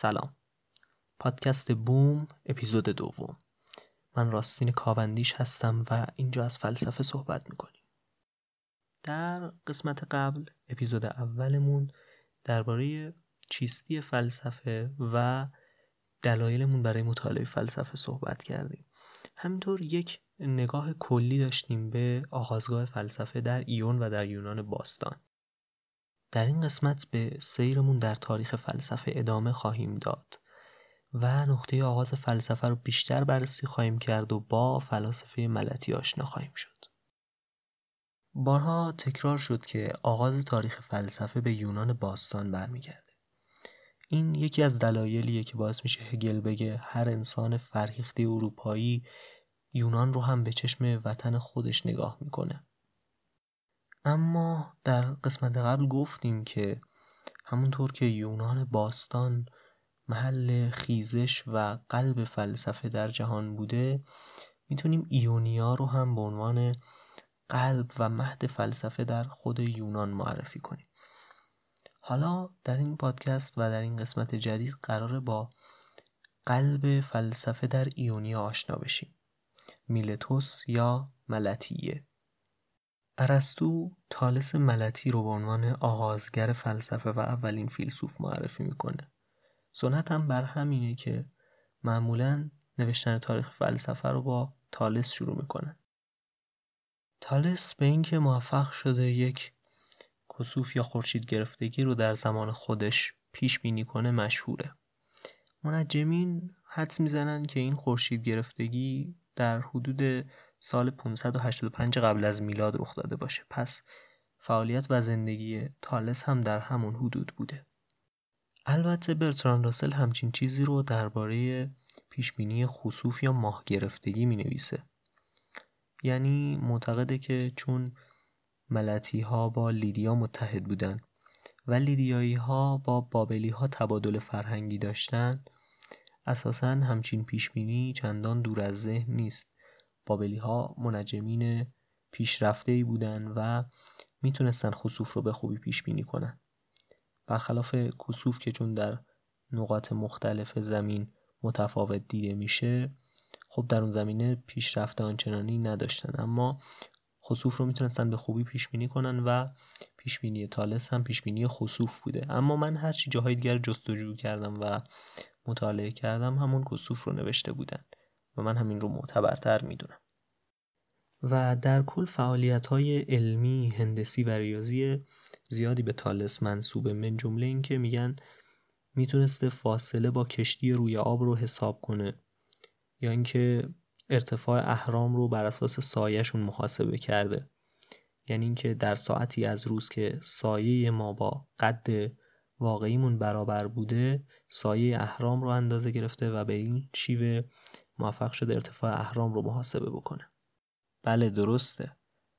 سلام. پادکست بوم اپیزود دوم. من راستین کاوندیش هستم و اینجا از فلسفه صحبت می‌کنیم. در قسمت قبل اپیزود اولمون درباره چیستی فلسفه و دلایلمون برای مطالعه فلسفه صحبت کردیم. همینطور یک نگاه کلی داشتیم به آغازگاه فلسفه در ایون و در یونان باستان. در این قسمت به سیرمون در تاریخ فلسفه ادامه خواهیم داد و نقطه آغاز فلسفه رو بیشتر بررسی خواهیم کرد و با فلاسفه ملتی آشنا خواهیم شد. بارها تکرار شد که آغاز تاریخ فلسفه به یونان باستان برمیگرده. این یکی از دلایلیه که باعث میشه هگل بگه هر انسان فرهیخته اروپایی یونان رو هم به چشم وطن خودش نگاه می‌کنه. اما در قسمت قبل گفتیم که همونطور که یونان باستان محل خیزش و قلب فلسفه در جهان بوده می‌تونیم ایونیا رو هم به عنوان قلب و مهد فلسفه در خود یونان معرفی کنیم. حالا در این پادکست و در این قسمت جدید قراره با قلب فلسفه در ایونیا آشنا بشیم. میلتوس یا ملتیه. ارسطو تالس ملتی رو به عنوان آغازگر فلسفه و اولین فیلسوف معرفی می‌کنه. سنت هم بر همینه که معمولا نوشتن تاریخ فلسفه رو با تالس شروع می‌کنه. تالس به اینکه موفق شده یک کسوف یا خورشید گرفتگی رو در زمان خودش پیش بینی کنه مشهوره. منجمین حدس می‌زنن که این خورشید گرفتگی در حدود سال 585 قبل از میلاد رخ داده باشه. پس فعالیت و زندگی تالس هم در همون حدود بوده. البته برتران راسل همچین چیزی رو درباره پیشبینی خسوف یا ماه گرفتگی می نویسه یعنی معتقده که چون ملتی ها با لیدیا متحد بودن و لیدیایی ها با بابلی ها تبادل فرهنگی داشتن اساسا همچین پیشبینی چندان دور از ذهن نیست. بابلی ها منجمین پیشرفته ای بودن و می‌تونستن خسوف رو به خوبی پیش بینی کنن. برخلاف کسوف که چون در نقاط مختلف زمین متفاوت دیده میشه خب در اون زمینه پیشرفته آنچنانی نداشتن. اما خسوف رو می‌تونستن به خوبی پیش بینی کنن و پیش بینی تالس هم پیش بینی خسوف بوده. اما من هرچی جاهای دیگر جستجو کردم و مطالعه کردم همون کسوف رو نوشته بودن. و من همین رو معتبرتر می‌دونم. و در کل فعالیت های علمی، هندسی و ریاضی زیادی به تالس منصوبه من جمله این که میگن می‌تونسته فاصله با کشتی روی آب رو حساب کنه یا اینکه ارتفاع اهرام رو بر اساس سایهشون محاسبه کرده. یعنی اینکه در ساعتی از روز که سایه ما با قد واقعیمون برابر بوده سایه اهرام رو اندازه گرفته و به این شیوه موفق شده ارتفاع اهرام رو محاسبه بکنه. بله درسته.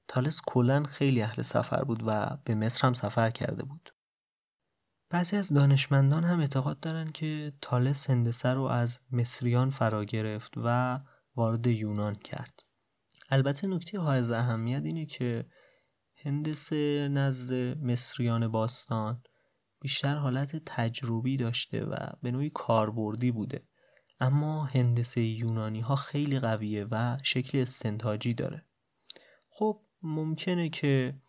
تالس کلا خیلی اهل سفر بود و به مصر هم سفر کرده بود. بعضی از دانشمندان هم اعتقاد دارن که تالس هندسه رو از مصریان فرا گرفت و وارد یونان کرد. البته نکته های اهمیت اینه که هندسه نزد مصریان باستان بیشتر حالت تجربی داشته و به نوعی کاربردی بوده. اما هندسه یونانی ها خیلی قویه و شکل استنتاجی داره. خب ممکنه که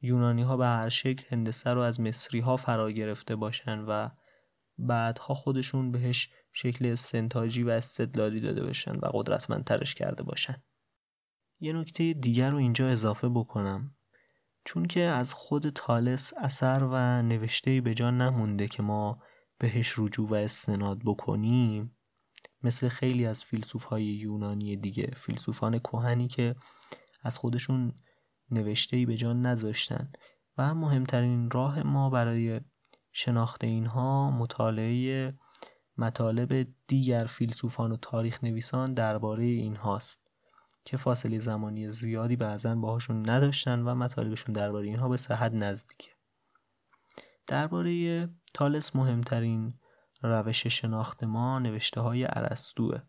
یونانی ها به هر شکل هندسه رو از مصری ها فرا گرفته باشن و بعدها خودشون بهش شکل استنتاجی و استدلالی داده باشن و قدرتمندترش کرده باشن. یه نکته دیگر رو اینجا اضافه بکنم. چون که از خود تالس اثر و نوشته به جا نمونده که ما بهش رجوع و استناد بکنیم مثل خیلی از فیلسوف های یونانی دیگه فیلسوفان کهنی که از خودشون نوشته به جا نذاشتن. و مهمترین راه ما برای شناخت اینها مطالعه مطالب دیگر فیلسوفان و تاریخ نویسان درباره اینهاست که فاصله زمانی زیادی بعضا باهاشون نداشتن و مطالبشون درباره اینها به صحت نزدیکه. درباره تالس مهمترین روش شناخت ما نوشته های عرستوه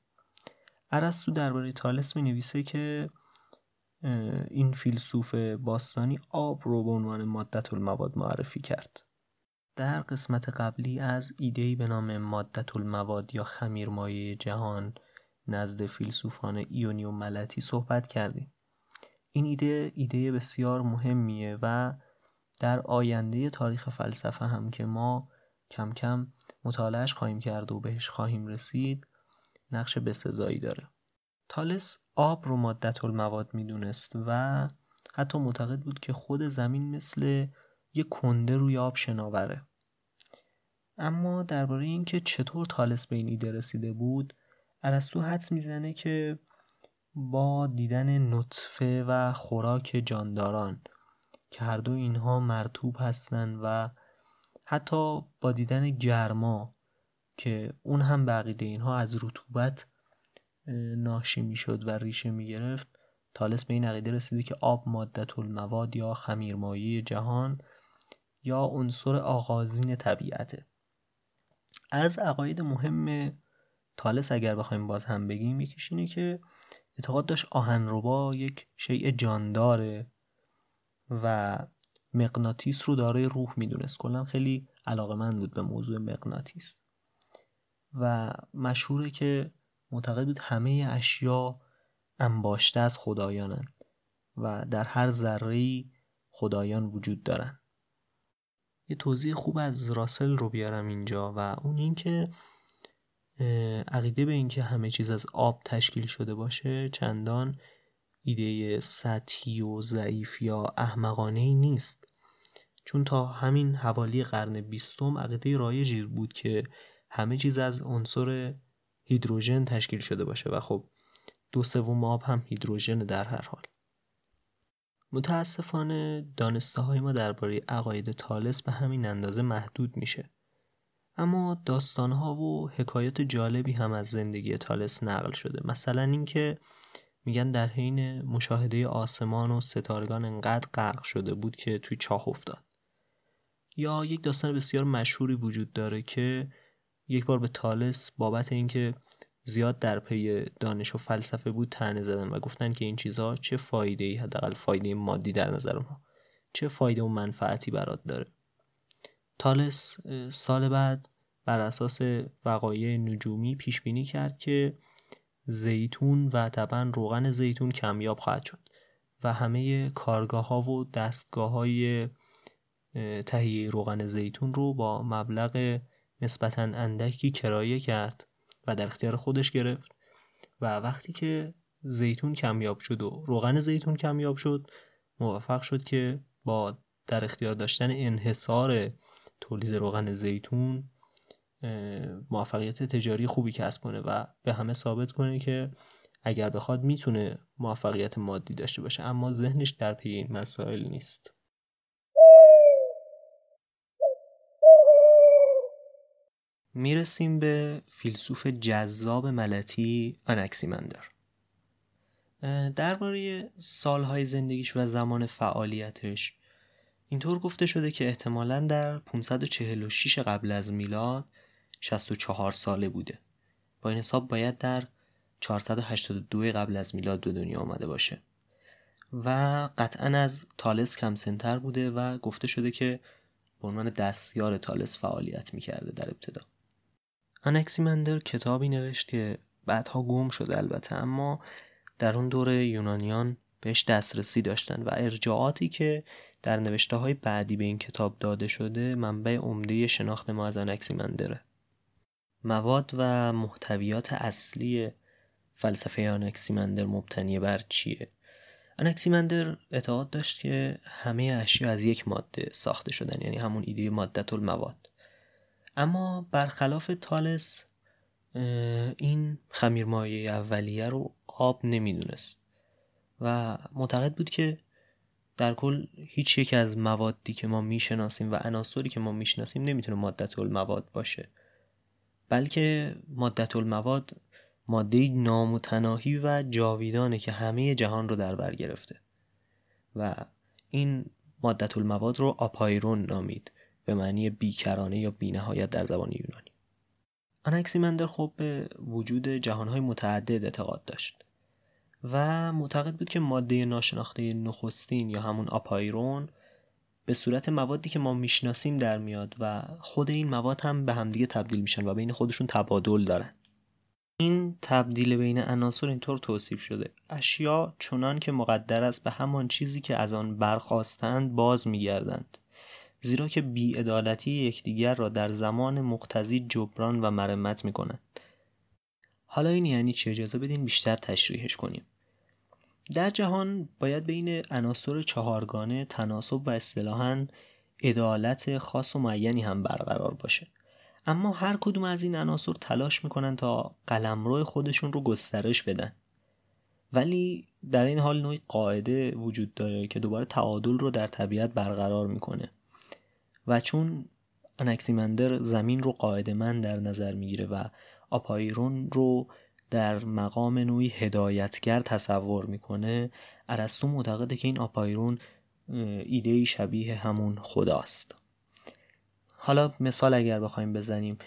عرستو درباره تالس می نویسه که این فیلسوف باستانی آب رو به عنوان مادت المواد معرفی کرد. در قسمت قبلی از ایدهی به نام مادت المواد یا خمیرمایه جهان نزد فیلسوفان ایونی و ملتی صحبت کردیم. این ایده ایده بسیار مهمیه و در آینده تاریخ فلسفه هم که ما کم کم مطالعهش خواهیم کرد و بهش خواهیم رسید نقش بسزایی داره. تالس آب رو مادت المواد می‌دونست و حتی معتقد بود که خود زمین مثل یه کنده روی آب شناوره. اما درباره اینکه چطور تالس به این ایده رسیده بود ارسطو حدس می‌زنه که با دیدن نطفه و خوراک جانداران که هر دو اینها مرتوب هستند و حتی با دیدن گرما که اون هم بقیده اینها از رطوبت ناشی می‌شد و ریشه می‌گرفت تالس به این عقیده رسیده که آب مادت المواد یا خمیرمایه جهان یا عنصر آغازین طبیعته از عقاید مهم تالس اگر بخوایم باز هم بگیم یکیش اینه که اعتقاد داشت آهنربا یک شیء جانداره و مغناطیس رو دارای روح می‌دونست. کلا خیلی علاقه من بود به موضوع مغناطیس و مشهوره که معتقد بود همه اشیا انباشته از خدایانند و در هر ذره خدایان وجود دارن. یه توضیح خوب از راسل رو بیارم اینجا و اون اینکه عقیده به اینکه همه چیز از آب تشکیل شده باشه چندان ایده سطحی و ضعیف یا احمقانه ای نیست. چون تا همین حوالی قرن بیستم عقیده رایجی بود که همه چیز از عنصر هیدروژن تشکیل شده باشه و خب دو سوم آب هم هیدروژن در هر حال. متاسفانه دانسته های ما درباره عقاید تالس به همین اندازه محدود میشه. اما داستانها و حکایت جالبی هم از زندگی تالس نقل شده. مثلا اینکه میگن در حین مشاهده آسمان و ستارگان انقدر غرق شده بود که توی چاه افتاد. یا یک داستان بسیار مشهوری وجود داره که یک بار به تالس بابت اینکه زیاد در پی دانش و فلسفه بود تنه زدن و گفتن که این چیزها چه فایده ای حداقل فایده مادی در نظر اونها چه فایده و منفعتی برات داره. تالس سال بعد بر اساس وقایع نجومی پیش بینی کرد که زیتون و طبعا روغن زیتون کمیاب خواهد شد و همه کارگاه ها و دستگاه های تهیه روغن زیتون رو با مبلغ نسبتا اندکی کرایه کرد و در اختیار خودش گرفت و وقتی که زیتون کمیاب شد و روغن زیتون کمیاب شد موفق شد که با در اختیار داشتن انحصار تولید روغن زیتون موفقیت تجاری خوبی کسب کنه و به همه ثابت کنه که اگر بخواد می‌تونه موفقیت مادی داشته باشه اما ذهنش در پی این مسائل نیست. می‌رسیم به فیلسوف جذاب ملتی آنکسیمندر درباره سالهای زندگیش و زمان فعالیتش اینطور گفته شده که احتمالا در 546 قبل از میلاد 64 ساله بوده. با این حساب باید در 482 قبل از میلاد به دنیا آمده باشه. و قطعا از تالس کم سنتر بوده و گفته شده که به عنوان دستیار تالس فعالیت می‌کرده در ابتدا. انکسیمندر کتابی نوشت که بعدها گم شده البته اما در اون دوره یونانیان بهش دسترسی داشتن و ارجاعاتی که در نوشته های بعدی به این کتاب داده شده منبع عمده شناخت ما از انکسیمندره مواد و محتویات اصلی فلسفه آنکسیمندر مبتنی بر چیه؟ انکسیمندر اعتقاد داشت که همه اشیا از یک ماده ساخته شدن یعنی همون ایده مادت المواد اما برخلاف تالس این خمیرمایه اولیه رو آب نمی‌دونست و معتقد بود که در کل هیچ یک از موادی که ما می‌شناسیم و عناصری که ما می‌شناسیم نمی‌تونه مادت المواد باشه. بلکه مادت المواد ماده نامتناهی و جاویدانه که همه جهان رو در بر گرفته و این مادت المواد رو آپایرون نامید به معنی بیکرانه یا بینهایت در زبان یونانی. آنکسیمندر خب به وجود جهانهای متعدد اعتقاد داشت و معتقد بود که ماده ناشناخته نخستین یا همون آپایرون به صورت موادی که ما می‌شناسیم در میاد و خود این مواد هم به همدیگه تبدیل میشن و بین خودشون تبادل دارن. این تبدیل بین عناصر اینطور توصیف شده. اشیا چنان که مقدر است به همان چیزی که از آن برخواستند باز میگردند زیرا که بیعدالتی یکدیگر را در زمان مقتضی جبران و مرمت می‌کنند. حالا این یعنی چه؟ اجازه بدین بیشتر تشریحش کنیم. در جهان باید بین عناصر چهارگانه تناسب و اصطلاحا عدالت خاص و معینی هم برقرار باشه. اما هر کدوم از این عناصر تلاش می‌کنن تا قلمرو خودشون رو گسترش بدن. ولی در این حال نوعی قاعده وجود داره که دوباره تعادل رو در طبیعت برقرار می‌کنه. و چون انکسیمندر زمین رو قاعده من در نظر می‌گیره و آپایرون رو در مقام نوعی هدایتگر تصور می‌کنه ارسطو معتقده که این آپایرون ایده شبیه همون خداست. حالا مثال اگر بخوایم بزنیم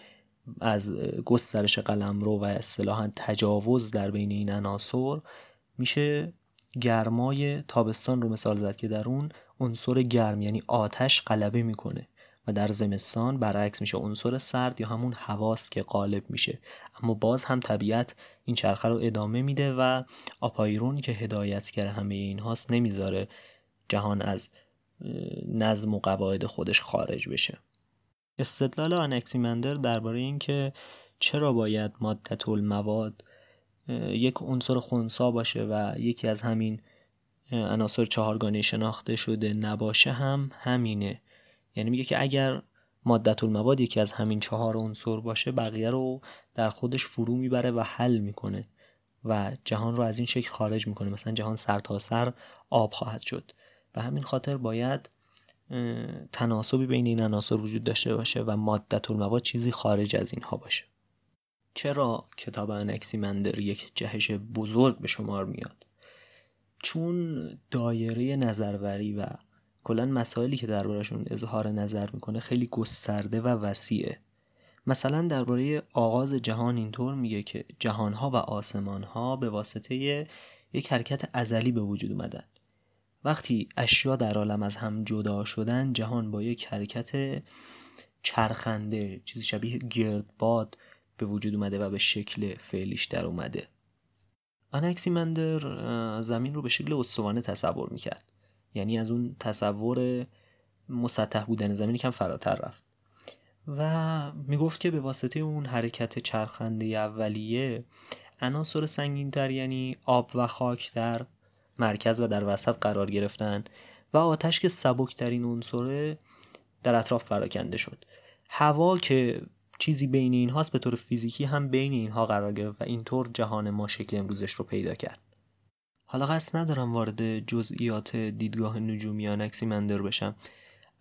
از گسترش قلمرو و اصطلاحا تجاوز در بین این عناصر میشه گرمای تابستان رو مثال زد که در اون عنصر گرم یعنی آتش غلبه می‌کنه. و در زمستان برعکس میشه عنصر سرد یا همون هواست که غالب میشه. اما باز هم طبیعت این چرخه رو ادامه میده و آپایرون که هدایتگر همه این هاست نمی‌ذاره جهان از نظم و قواعد خودش خارج بشه. استدلال آنکسیمندر درباره اینکه چرا باید مادت المواد یک عنصر خونسا باشه و یکی از همین عناصر چهارگانه شناخته شده نباشه هم همینه. یعنی میگه که اگر مادت المواد یکی از همین چهار عنصر باشه بقیه رو در خودش فرو می‌بره و حل می‌کنه و جهان رو از این شکل خارج می‌کنه. مثلا جهان سر تا سر آب خواهد شد. و همین خاطر باید تناسبی بین این عناصر وجود داشته باشه و مادت المواد چیزی خارج از اینها باشه. چرا کتاب انکسیمندر یک جهش بزرگ به شمار میاد؟ چون دایره نظروری و کلا مسائلی که دربارهشون اظهار نظر می‌کنه خیلی گسترده و وسیعه. مثلا درباره آغاز جهان اینطور میگه که جهانها و آسمانها به واسطه یک حرکت ازلی به وجود اومدن. وقتی اشیا در عالم از هم جدا شدن جهان با یک حرکت چرخنده چیزی شبیه گردباد به وجود اومده و به شکل فعلیش در اومده. آنکسیمندر زمین رو به شکل استوانه تصور می‌کرد. یعنی از اون تصور مسطح بودن زمین کم فراتر رفت. و می‌گفت که به واسطه اون حرکت چرخنده اولیه عناصر سنگینتر یعنی آب و خاک در مرکز و در وسط قرار گرفتن و آتش که سبکترین عنصره در اطراف پراکنده شد. هوا که چیزی بین اینهاست به طور فیزیکی هم بین اینها قرار گرفت و اینطور جهان ما شکل امروزش رو پیدا کرد. حالا قصد ندارم وارد جزئیات دیدگاه نجومی انکسیمندر بشم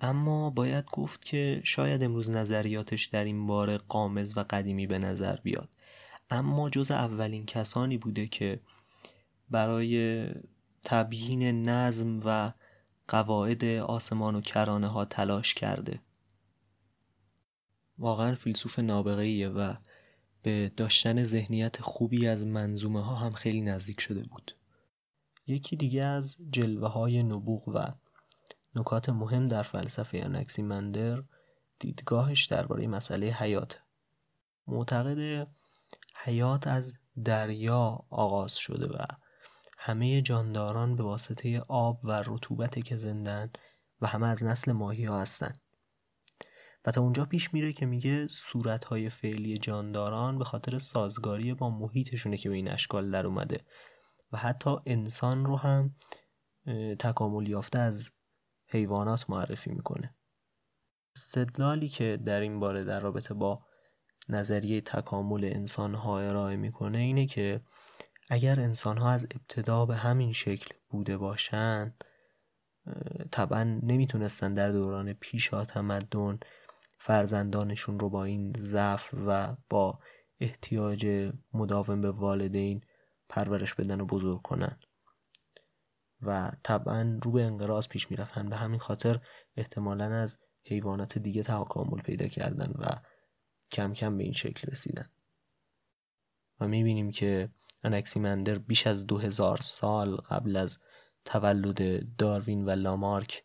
اما باید گفت که شاید امروز نظریاتش در این باره قامز و قدیمی به نظر بیاد. اما جز اولین کسانی بوده که برای تبیین نظم و قواعد آسمان و کرانه ها تلاش کرده. واقعا فیلسوف نابغه‌ایه و به داشتن ذهنیت خوبی از منظومه ها هم خیلی نزدیک شده بود. یکی دیگه از جلوه های نبوغ و نکات مهم در فلسفه انکسیمندر دیدگاهش درباره مسئله حیات. معتقد حیات از دریا آغاز شده و همه جانداران به واسطه آب و رطوبت که زندن و همه از نسل ماهی ها هستن و تا اونجا پیش میره که میگه صورتهای فعلی جانداران به خاطر سازگاری با محیطشونه که به این اشکال در اومده. و حتی انسان رو هم تکامل یافته از حیوانات معرفی می‌کنه. استدلالی که در این باره در رابطه با نظریه تکامل انسان ها ارائه می‌کنه اینه که اگر انسان ها از ابتدا به همین شکل بوده باشن طبعا نمی‌تونستن در دوران پیشا تمدن فرزندانشون رو با این ضعف و با احتیاج مداوم به والدین پرورش بدن و بزرگ کنن. و طبعا رو به انقراض پیش می‌رفتن. به همین خاطر احتمالا از حیوانات دیگه تکامل پیدا کردن و کم کم به این شکل رسیدن. و می‌بینیم که انکسیمندر بیش از دو هزار سال قبل از تولد داروین و لامارک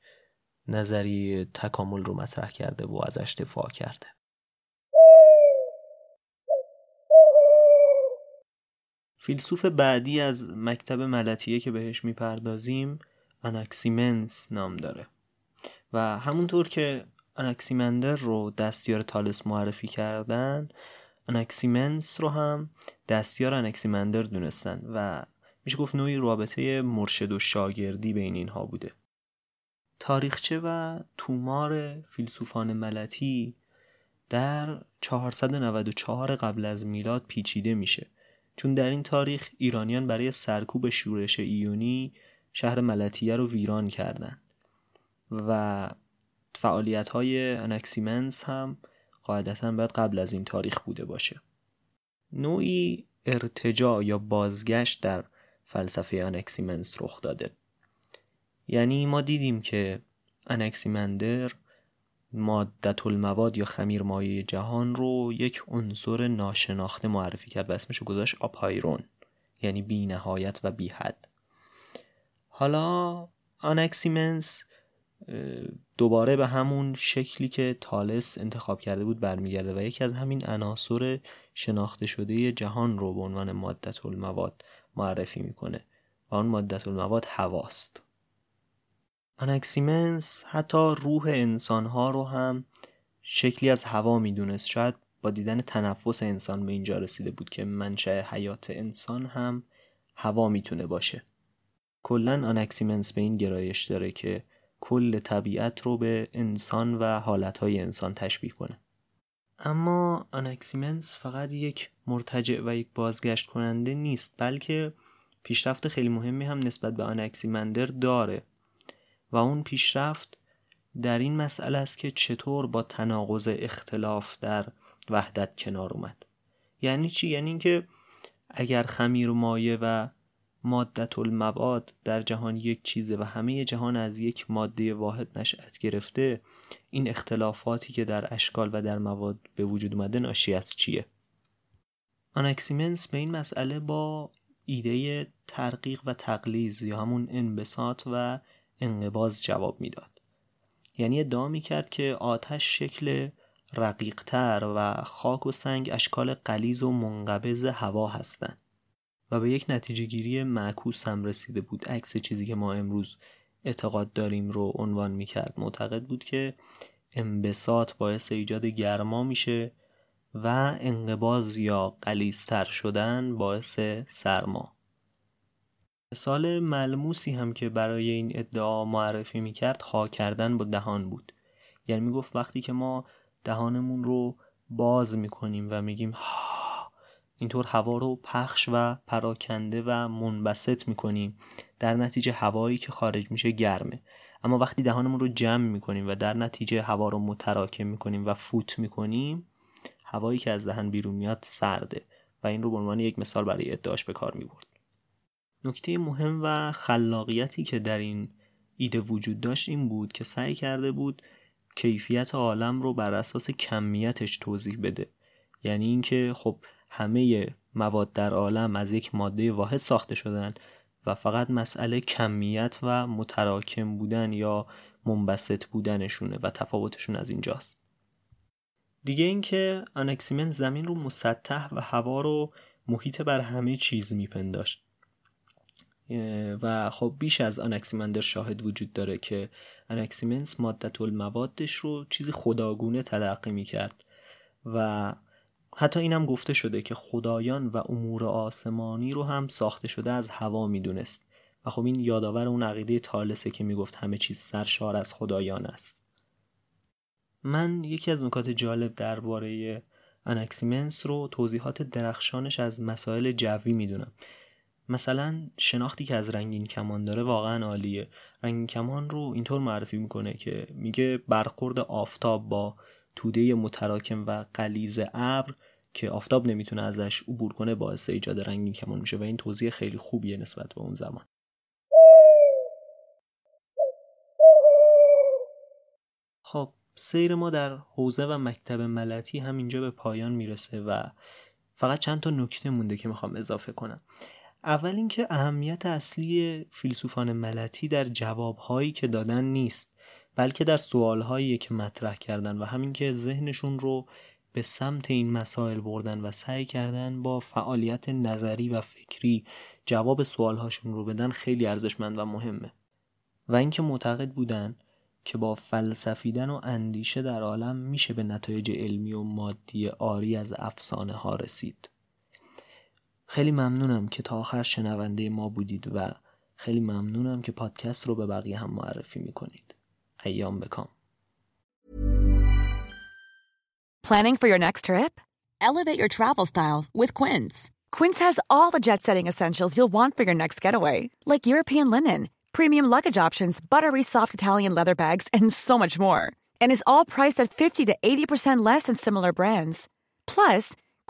نظریه تکامل رو مطرح کرده و ازش دفاع کرده. فیلسوف بعدی از مکتب ملطیه که بهش می‌پردازیم انکسیمنس نام داره. و همونطور که انکسیمندر رو دستیار تالس معرفی کردن انکسیمنس رو هم دستیار انکسیمندر دونستن و میشه گفت نوعی رابطه مرشد و شاگردی بین اینها بوده. تاریخچه و تومار فیلسوفان ملتی در 494 قبل از میلاد پیچیده میشه. چون در این تاریخ ایرانیان برای سرکوب شورش ایونی شهر ملتیه رو ویران کردند و فعالیت های انکسیمنس هم قاعدتا باید قبل از این تاریخ بوده باشه. نوعی ارتجاع یا بازگشت در فلسفه انکسیمنس رخ داده. یعنی ما دیدیم که انکسیمندر مادت المواد یا خمیر مایه جهان رو یک عنصر ناشناخته معرفی کرد و اسمش گذاشت آپایرون یعنی بی نهایت و بی حد حالا آنکسیمنس دوباره به همون شکلی که تالس انتخاب کرده بود برمیگرده و یکی از همین عناصر شناخته شده جهان رو به عنوان مادت المواد معرفی می‌کنه و اون مادت المواد هواست. آنکسیمنس حتی روح انسانها رو هم شکلی از هوا می‌دونست. شاید با دیدن تنفس انسان به اینجا رسیده بود که منشأ حیات انسان هم هوا می‌تونه باشه. کلا آنکسیمنس به این گرایش داره که کل طبیعت رو به انسان و حالتهای انسان تشبیه کنه. اما آنکسیمنس فقط یک مرتجع و یک بازگشت کننده نیست بلکه پیشرفت خیلی مهمی هم نسبت به آنکسیمندر داره. و اون پیشرفت در این مسئله است که چطور با تناقض اختلاف در وحدت کنار اومد. یعنی چی؟ یعنی اینکه اگر خمیر و مایه و مادت المواد در جهان یک چیزه و همه جهان از یک ماده واحد نشأت گرفته این اختلافاتی که در اشکال و در مواد به وجود اومده ناشی از چیه؟ آنکسیمنس به این مسئله با ایده ترقیق و تقلیز یا همون انبساط و انقباز جواب می‌داد. یعنی ادعا می‌کرد که آتش شکل رقیقتر و خاک و سنگ اشکال قلیز و منقبض هوا هستند و به یک نتیجه گیری معکوس هم رسیده بود. عکس چیزی که ما امروز اعتقاد داریم رو عنوان می‌کرد. معتقد بود که انبساط باعث ایجاد گرما میشه و انقباز یا قلیزتر شدن باعث سرما. مثال ملموسی هم که برای این ادعا معرفی می‌کرد ها کردن با دهان بود. یعنی می‌گفت وقتی که ما دهانمون رو باز می‌کنیم و میگیم ها اینطور هوا رو پخش و پراکنده و منبسط می‌کنیم در نتیجه هوایی که خارج میشه گرمه. اما وقتی دهانمون رو جمع می‌کنیم و در نتیجه هوا رو متراکم می‌کنیم و فوت می‌کنیم هوایی که از دهن بیرون میاد سرده و این رو به عنوان یک مثال برای ادعاش به کار می‌برد. نکته مهم و خلاقیتی که در این ایده وجود داشت این بود که سعی کرده بود کیفیت عالم رو بر اساس کمیتش توضیح بده. یعنی اینکه خب همه مواد در عالم از یک ماده واحد ساخته شدن و فقط مسئله کمیت و متراکم بودن یا منبسط بودنشونه و تفاوتشون از اینجاست. دیگه اینکه آنکسیمن زمین رو مسطح و هوا رو محیط بر همه چیز میپنداشت. و خب بیش از آنکسیمندر شاهد وجود داره که انکسیمنس مادت الموادش رو چیزی خداگونه تلقی می‌کرد و حتی اینم گفته شده که خدایان و امور آسمانی رو هم ساخته شده از هوا می‌دونست. و خب این یادآور اون عقیده تالسه که می‌گفت همه چیز سرشار از خدایان است. من یکی از نکات جالب درباره انکسیمنس رو توضیحات درخشانش از مسائل جوی می‌دونم. مثلا شناختی که از رنگین کمان داره واقعا عالیه. رنگین کمان رو اینطور معرفی می‌کنه که میگه برخورد آفتاب با توده متراکم و قلیز ابر که آفتاب نمی‌تونه ازش عبور کنه باعث ایجاد رنگین کمان میشه و این توضیح خیلی خوبیه نسبت به اون زمان. خب سیر ما در حوزه و مکتب ملتی هم اینجا به پایان می‌رسه و فقط چند تا نکته مونده که می‌خوام اضافه کنم. اول اینکه اهمیت اصلی فیلسوفان ملتی در جوابهایی که دادن نیست بلکه در سوالهایی که مطرح کردن و همین که ذهنشون رو به سمت این مسائل بردن و سعی کردن با فعالیت نظری و فکری جواب سوالهاشون رو بدن خیلی ارزشمند و مهمه. و اینکه معتقد بودن که با فلسفیدن و اندیشه در عالم میشه به نتایج علمی و مادی آری از افسانه ها رسید. خیلی ممنونم که تا آخر شنونده ما بودید و خیلی ممنونم که پادکست رو به بقیه هم معرفی میکنید ایام بکام Planning for your next trip? Elevate your travel style with Quince. Quince has all the jet-setting essentials you'll want for your next getaway, like European linen, premium luggage options, buttery soft Italian leather bags, and so much more. And is all priced at 50 to 80% less than similar brands. Plus,